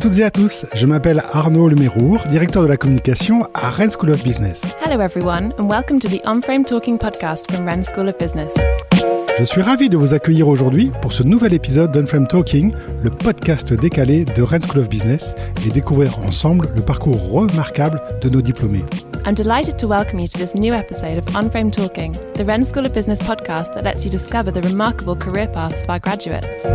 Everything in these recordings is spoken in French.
toutes et à tous, je m'appelle Arnaud Lemérour, directeur de la communication à Rennes School of Business. Hello everyone and welcome to the On-Frame Talking podcast from Rennes School of Business. Je suis ravi de vous accueillir aujourd'hui pour ce nouvel épisode d'Unframe Talking, le podcast décalé de Rennes School of Business et découvrir ensemble le parcours remarquable de nos diplômés. I'm delighted to welcome you to this new episode of On-Frame Talking, the Rennes School of Business podcast that lets you discover the remarkable career paths of our graduates.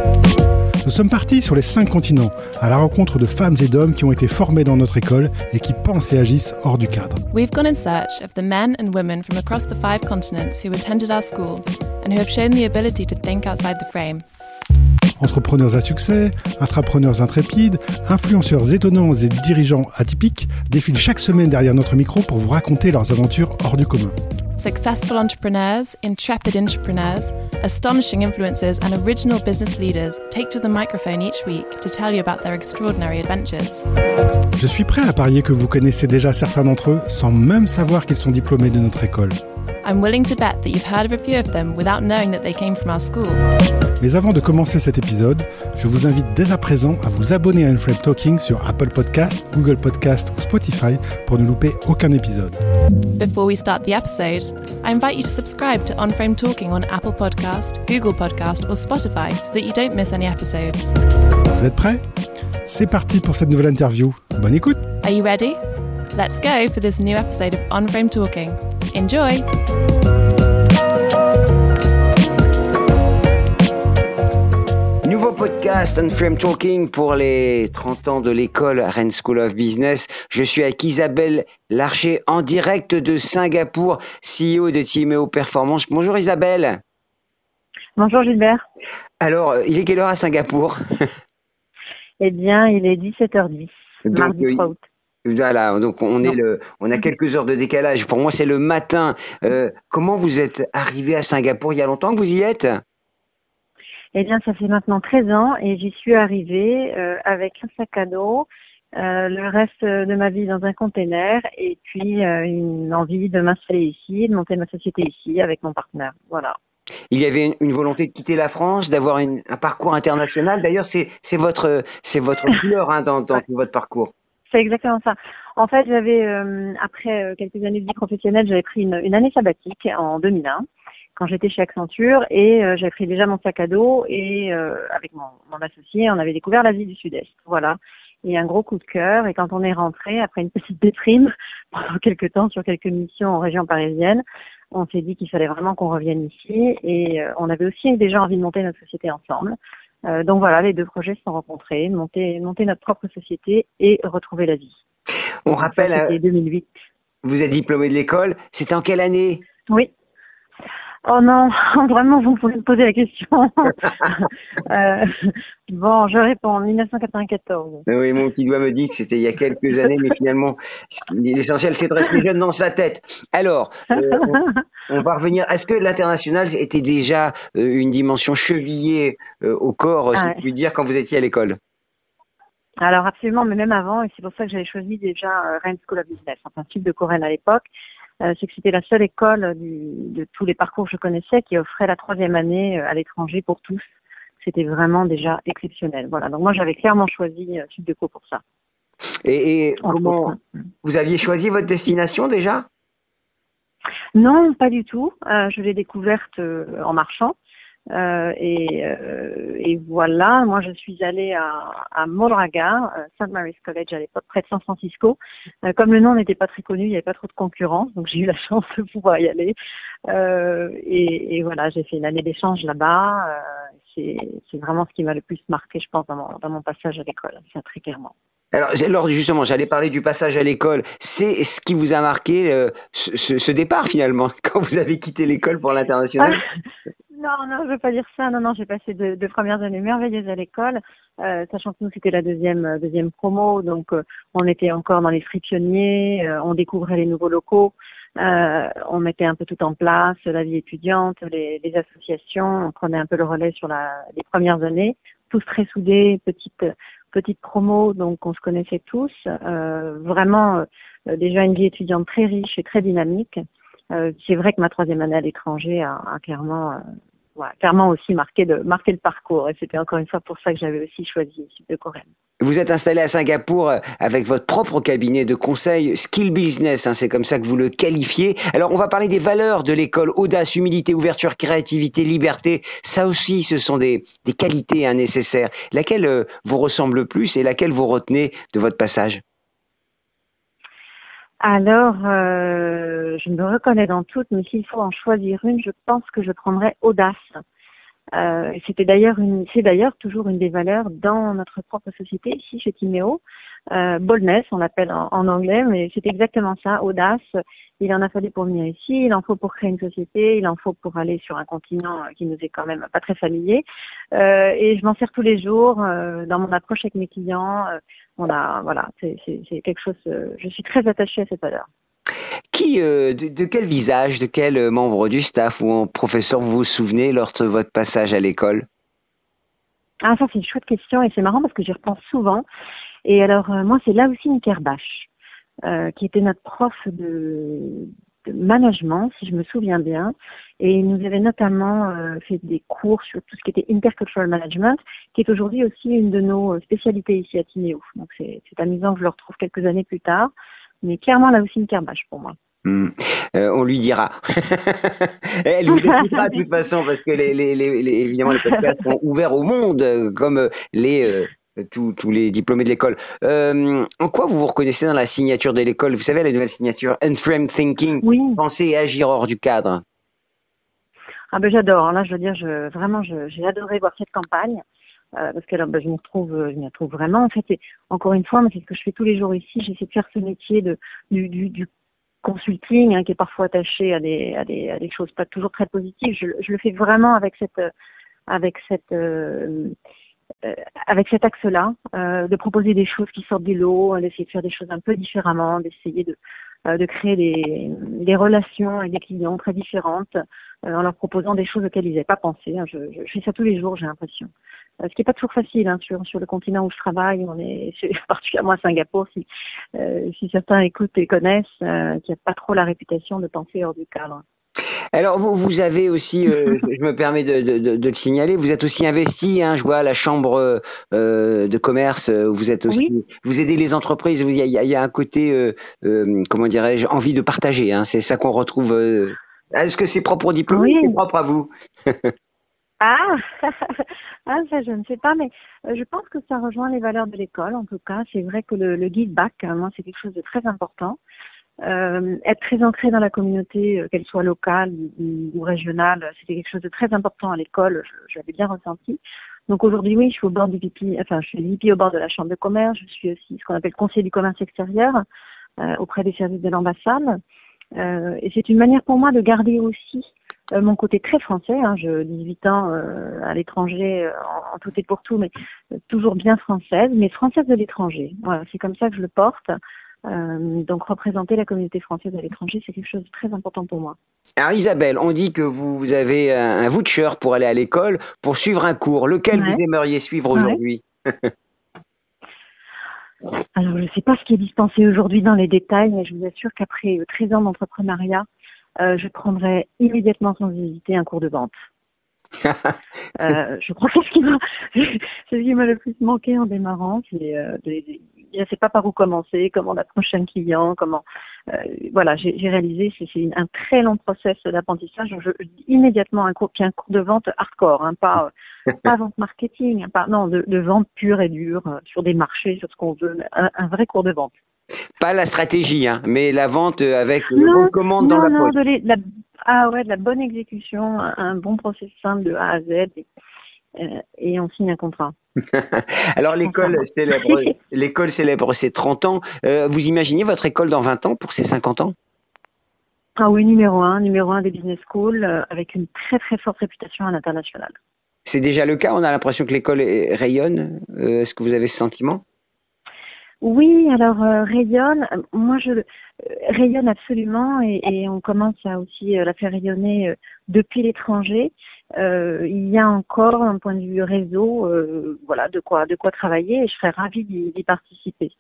Nous sommes partis sur les cinq continents, à la rencontre de femmes et d'hommes qui ont été formés dans notre école et qui pensent et agissent hors du cadre. We've gone in search of the men and women from across the five continents who attended our school and who have shown the ability to think outside the frame. Entrepreneurs à succès, intrapreneurs intrépides, influenceurs étonnants et dirigeants atypiques défilent chaque semaine derrière notre micro pour vous raconter leurs aventures hors du commun. Successful entrepreneurs, intrepid entrepreneurs, astonishing influencers, and original business leaders take to the microphone each week to tell you about their extraordinary adventures. Je suis prêt à parier que vous connaissez déjà certains d'entre eux sans même savoir qu'ils sont diplômés de notre école. I'm willing to bet that you've heard of a few of them without knowing that they came from our school. Mais avant de commencer cet épisode, je vous invite dès à présent à vous abonner à Unframe Talking sur Apple Podcast, Google Podcast ou Spotify pour ne louper aucun épisode. Before we start the episode, I invite you to subscribe to On Frame Talking on Apple Podcast, Google Podcast, or Spotify so that you don't miss any episodes. Vous êtes prêts? C'est parti pour cette nouvelle interview. Bonne écoute Are you ready? Let's go for this new episode of On Frame Talking. Enjoy! Nouveau podcast On Frame Talking pour les 30 ans de l'école Rennes School of Business. Je suis avec Isabelle Larcher en direct de Singapour, CEO de Timeo Performance. Bonjour Isabelle. Bonjour Gilbert. Alors, euh, il est quelle heure à Singapour? Eh bien, il est 17h10, Donc, mardi euh, 3 août. Voilà, donc on est le, on a quelques heures de décalage. Pour moi, c'est le matin. Euh, comment vous êtes arrivé à Singapour Il y a longtemps que vous y êtes? Eh bien, ça fait maintenant 13 ans et j'y suis arrivée euh, avec un sac à dos, euh, le reste de ma vie dans un container et puis une envie de m'installer ici, de monter ma société ici avec mon partenaire. Voilà. Il y avait une, une volonté de quitter la France, d'avoir un parcours international. D'ailleurs, c'est votre, votre couleur hein, dans, dans tout votre parcours. C'est exactement ça. En fait, j'avais, euh, après euh, quelques années de vie professionnelle, j'avais pris une, année sabbatique en 2001 quand j'étais chez Accenture et euh, j'avais pris déjà mon sac à dos et avec mon, associé, on avait découvert l'Asie du Sud-Est. Voilà. Et un gros coup de cœur. Et quand on est rentré, après une petite déprime pendant quelques temps sur quelques missions en région parisienne, on s'est dit qu'il fallait vraiment qu'on revienne ici. Et on avait aussi déjà envie de monter notre société ensemble. Euh, donc voilà, les deux projets se sont rencontrés, monter, monter notre propre société et retrouver la vie. On rappelle, Ça, euh, C'était 2008. vous êtes diplômé de l'école. C'était en quelle année? Oui. Oh non, vraiment, vous pouvez me poser la question. Euh, bon, je réponds en 1994. Oui, mon petit doigt me dit que c'était il y a quelques années, mais finalement, l'essentiel, c'est de rester jeune dans sa tête. Alors, euh, on, on va revenir. Est-ce que l'international était déjà euh, une dimension chevillée au corps, si Ah je puis dire, quand vous étiez à l'école? Alors absolument, mais même avant, et c'est pour ça que j'avais choisi déjà Rennes School of Business, enfin type de Corinne à l'époque, c'est que c'était la seule école du- de tous les parcours que je connaissais qui offrait la troisième année euh, à l'étranger pour tous. C'était vraiment déjà exceptionnel. Voilà, donc moi j'avais clairement choisi euh, Sud de Co pour ça. Et, comment vous aviez choisi votre destination déjà? Non, pas du tout. Euh, je l'ai découverte euh, en marchant. Euh, et, euh, et voilà, moi je suis allée à, à Moraga, euh, St. Mary's College à l'époque, près de San Francisco. Euh, comme le nom n'était pas très connu, il n'y avait pas trop de concurrence, donc j'ai eu la chance de pouvoir y aller. Et, et voilà, j'ai fait une année d'échange là-bas. C'est vraiment ce qui m'a le plus marqué, je pense, dans mon, dans mon passage à l'école, ça très clairement. alors, justement, j'allais parler du passage à l'école. C'est ce qui vous a marqué ce, ce- ce départ finalement, quand vous avez quitté l'école pour l'international? Non, non, je veux pas dire ça. Non, non, j'ai passé deux, premières années merveilleuses à l'école, euh, sachant que nous c'était la deuxième euh, deuxième promo, donc euh, on était encore dans les fris pionniers, euh, on découvrait les nouveaux locaux, euh, on mettait un peu tout en place, la vie étudiante, les, les associations, on prenait un peu le relais sur la, les premières années, tous très soudés, petite petite promo, donc on se connaissait tous, vraiment déjà une vie étudiante très riche et très dynamique. Euh, c'est vrai que ma troisième année à l'étranger a, a clairement euh, clairement aussi marqué, de, marqué le parcours. Et c'était encore une fois pour ça que j'avais aussi choisi Sud de Corée. Vous êtes installé à Singapour euh, avec votre propre cabinet de conseil Skill Business, hein, c'est comme ça que vous le qualifiez. Alors on va parler des valeurs de l'école, audace, humilité, ouverture, créativité, liberté. Ça aussi, ce sont des, des qualités hein, nécessaires. Laquelle euh, vous ressemble le plus et laquelle vous retenez de votre passage? Alors, euh, je me reconnais dans toutes, mais s'il faut en choisir une, je pense que je prendrais audace. Euh, c'était d'ailleurs une, c'est d'ailleurs toujours une des valeurs dans notre propre société ici chez Timéo. Euh, boldness, on l'appelle en, anglais, mais c'est exactement ça, audace. Il en a fallu pour venir ici, il en faut pour créer une société, il en faut pour aller sur un continent qui nous est quand même pas très familier. Euh, et je m'en sers tous les jours euh, dans mon approche avec mes clients. Euh, on a, voilà, c'est, c'est, c'est quelque chose. je suis très attachée à cette valeur. Qui, euh, de, quel visage, de quel euh, membre du staff ou professeur vous vous souvenez lors de votre passage à l'école? Ah, ça c'est une chouette question et c'est marrant parce que j'y repense souvent. Et alors, euh, moi, c'est là aussi une euh, qui était notre prof de, management, si je me souviens bien. Et il nous avait notamment fait des cours sur tout ce qui était intercultural management, qui est aujourd'hui aussi une de nos spécialités ici à Tinéo. Donc c'est amusant je le retrouve quelques années plus tard. Mais clairement, là aussi, une Kerbach pour moi. Hmm. Euh, on lui dira. Elle vous dira de toute façon parce que les, les, les, évidemment les podcasts sont ouverts au monde euh, comme euh, les tous, tous, les diplômés de l'école. en quoi vous vous reconnaissez dans la signature de l'école? Vous savez la nouvelle signature Unframe Thinking. Oui. Penser et agir hors du cadre. Ah ben j'adore. Là je veux dire, je, vraiment j'ai adoré voir cette campagne. Parce que ben, je me retrouve, je me retrouve vraiment. En fait, et encore une fois, c'est ce que je fais tous les jours ici. J'essaie de faire ce métier de, du, du, du consulting hein, qui est parfois attaché à des, à, des, à des choses pas toujours très positives. Je, le fais vraiment avec cette avec cette euh, euh avec cet axe-là, euh, de proposer des choses qui sortent du lot, d'essayer de faire des choses un peu différemment, d'essayer de, euh, de créer des, des, relations avec des clients très différentes euh, en leur proposant des choses auxquelles ils n'avaient pas pensé. Hein. Je, fais ça tous les jours, j'ai l'impression. Euh, ce qui n'est pas toujours facile hein, sur, sur le continent où je travaille. On est particulièrement à Singapour, si, si certains écoutent et connaissent, euh, qui n'a pas trop la réputation de penser hors du cadre. Alors vous, vous avez aussi, euh, je me permets de, de, de, le signaler, vous êtes aussi investi, hein, je vois à la chambre euh, de commerce, vous êtes aussi, vous aidez les entreprises, il y a, il y a un côté, euh, comment dirais-je, envie de partager. Hein, c'est ça qu'on retrouve. Est-ce que c'est propre au diplôme oui. ou propre à vous? Ah, ah, ça je ne sais pas, mais je pense que ça rejoint les valeurs de l'école. En tout cas, c'est vrai que le, le give back, hein, moi, c'est quelque chose de très important. Euh, être très ancré dans la communauté, euh, qu'elle soit locale ou, régionale, c'était quelque chose de très important à l'école. Je, l'avais bien ressenti. Donc aujourd'hui, oui, je suis au bord du VP, enfin, je suis VP au bord de la chambre de commerce. Je suis aussi ce qu'on appelle conseiller du commerce extérieur euh, auprès des services de l'ambassade. Euh, et c'est une manière pour moi de garder aussi euh, mon côté très français. Hein, je 18 ans euh, à l'étranger en, en, tout et pour tout, mais toujours bien française, mais française de l'étranger. Voilà, c'est comme ça que je le porte. Euh, donc représenter la communauté française à l'étranger, c'est quelque chose de très important pour moi. Alors Isabelle, on dit que vous, avez un, voucher pour aller à l'école, pour suivre un cours. Lequel vous aimeriez suivre aujourd'hui? Alors je ne sais pas ce qui est dispensé aujourd'hui dans les détails, mais je vous assure qu'après 13 ans d'entrepreneuriat, euh, je prendrai immédiatement sans hésiter un cours de vente. euh, je crois que ce qui m'a, ce qui m'a le plus manqué en démarrant, c'est euh, je ne sais pas par où commencer, comment approcher un client, comment. Euh, voilà, j'ai réalisé, c'est un très long process d'apprentissage. Je, immédiatement un cours, puis un cours de vente hardcore, hein, pas pas vente marketing, hein, pas non, de, de, vente pure et dure sur des marchés, sur ce qu'on veut, un, un, vrai cours de vente. Pas la stratégie, hein, mais la vente avec le bon commande dans la non, De la, ah ouais, de la bonne exécution, un, bon process simple de A à Z. Et, euh, et on signe un contrat. Alors l'école célèbre, l'école célèbre ses 30 ans. Euh, vous imaginez votre école dans 20 ans pour ses 50 ans? Ah oui, numéro un, numéro un des business schools euh, avec une très très forte réputation à l'international. C'est déjà le cas? On a l'impression que l'école rayonne. Est-ce que vous avez ce sentiment? Oui, alors rayonne. Moi, je rayonne absolument et, et, on commence à aussi la faire rayonner depuis l'étranger euh, il y a encore un point de vue réseau, euh, voilà, de quoi, de quoi travailler et je serais ravie d'y participer.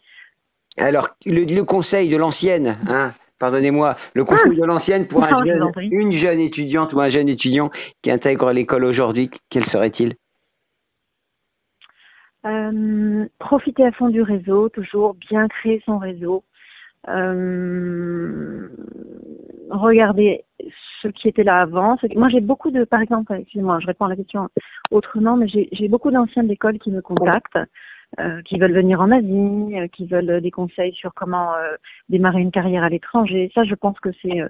Alors, le, le, conseil de l'ancienne, hein, pardonnez-moi, le conseil de l'ancienne pour une jeune étudiante ou un jeune étudiant qui intègre l'école aujourd'hui, quel serait-il? Euh, Profiter à fond du réseau, toujours bien créer son réseau. Euh, regarder ce qui était là avant. Moi, j'ai beaucoup de, par exemple, excusez-moi, je réponds à la question autrement, mais j'ai beaucoup d'anciens d'école qui me contactent, euh, qui veulent venir en Asie, euh, qui veulent des conseils sur comment euh, démarrer une carrière à l'étranger. Ça, je pense que c'est,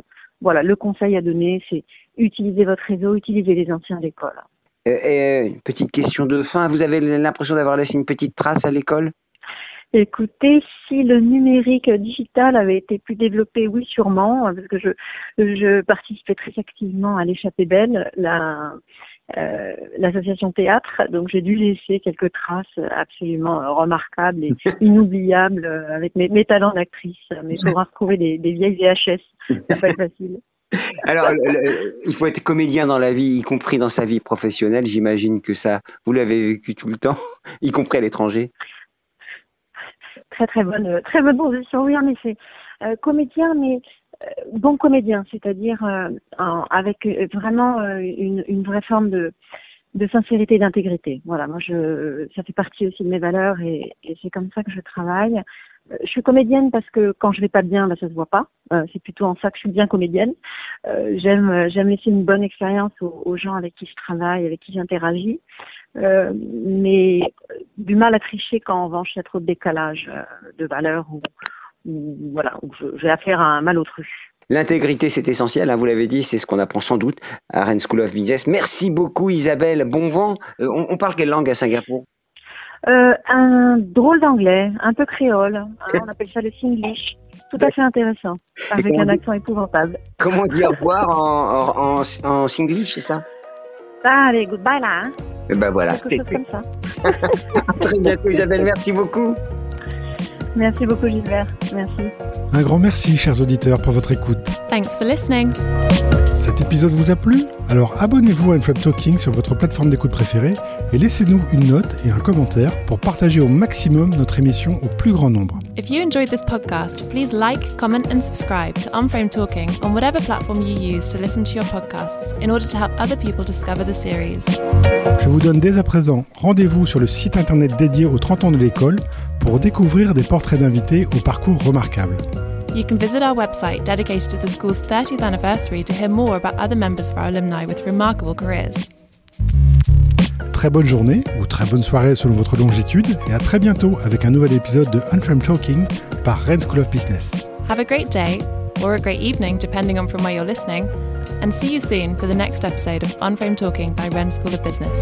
voilà, le conseil à donner, c'est utiliser votre réseau, utiliser les anciens d'école. Et, petite question de fin, vous avez l'impression d'avoir laissé une petite trace à l'école? Écoutez, si le numérique digital avait été plus développé, oui, sûrement, parce que je, je participais très activement à l'échappée belle, la, euh, l'association théâtre, donc j'ai dû laisser quelques traces absolument remarquables et inoubliables avec mes, mes talents d'actrice. Mais il faudra retrouver des, des vieilles VHS, c'est pas facile. Alors, il faut être comédien dans la vie, y compris dans sa vie professionnelle. J'imagine que ça, vous l'avez vécu tout le temps, y compris à l'étranger très très bonne, très bonne position. Oui, en effet, euh, comédien, mais euh, bon comédien, c'est-à-dire euh, avec vraiment une, vraie forme de, sincérité et d'intégrité. Voilà, moi, je, ça fait partie aussi de mes valeurs et c'est comme ça que je travaille. Je suis comédienne parce que quand je vais pas bien, là, ça se voit pas. c'est plutôt en ça que je suis bien comédienne. j'aime, j'aime laisser une bonne expérience aux, gens avec qui je travaille, avec qui j'interagis. Euh, mais du mal à tricher quand en revanche il y a trop de décalage euh, de valeur ou, voilà, j'ai affaire à un malotru. L'intégrité, c'est essentiel, hein, vous l'avez dit, c'est ce qu'on apprend sans doute à Rennes School of Business. Merci beaucoup Isabelle, bon vent. Euh, on, parle quelle langue à Singapour? Un drôle d'anglais, un peu créole, hein, on appelle ça le singlish, tout à fait intéressant, avec un accent épouvantable. Comment dire revoir en, en, en singlish, c'est ça? Allez, goodbye là. Hein. Et ben voilà, c'est comme ça. très bientôt Isabelle, merci beaucoup. Merci beaucoup Gilbert, merci. Un grand merci chers auditeurs pour votre écoute. Thanks for listening. Cet épisode vous a plu? Alors abonnez-vous à Unframe Talking sur votre plateforme d'écoute préférée et laissez-nous une note et un commentaire pour partager au maximum notre émission au plus grand nombre. If you enjoyed this podcast, please like, comment and subscribe to Unframe Talking on whatever platform you use to listen to your podcasts in order to help other people discover the series. Je vous donne dès à présent rendez-vous sur le site internet dédié aux 30 ans de l'école pour découvrir des portraits d'invités au parcours remarquable. You can visit our website dedicated to the school's 30th anniversary to hear more about other members of our alumni with remarkable careers. Très bonne journée ou très bonne soirée selon votre longitude et à très bientôt avec un nouvel épisode de Unframed Talking par Rennes School of Business. Have a great day or a great evening depending on from where you're listening and see you soon for the next episode of Unframed Talking by Rennes School of Business.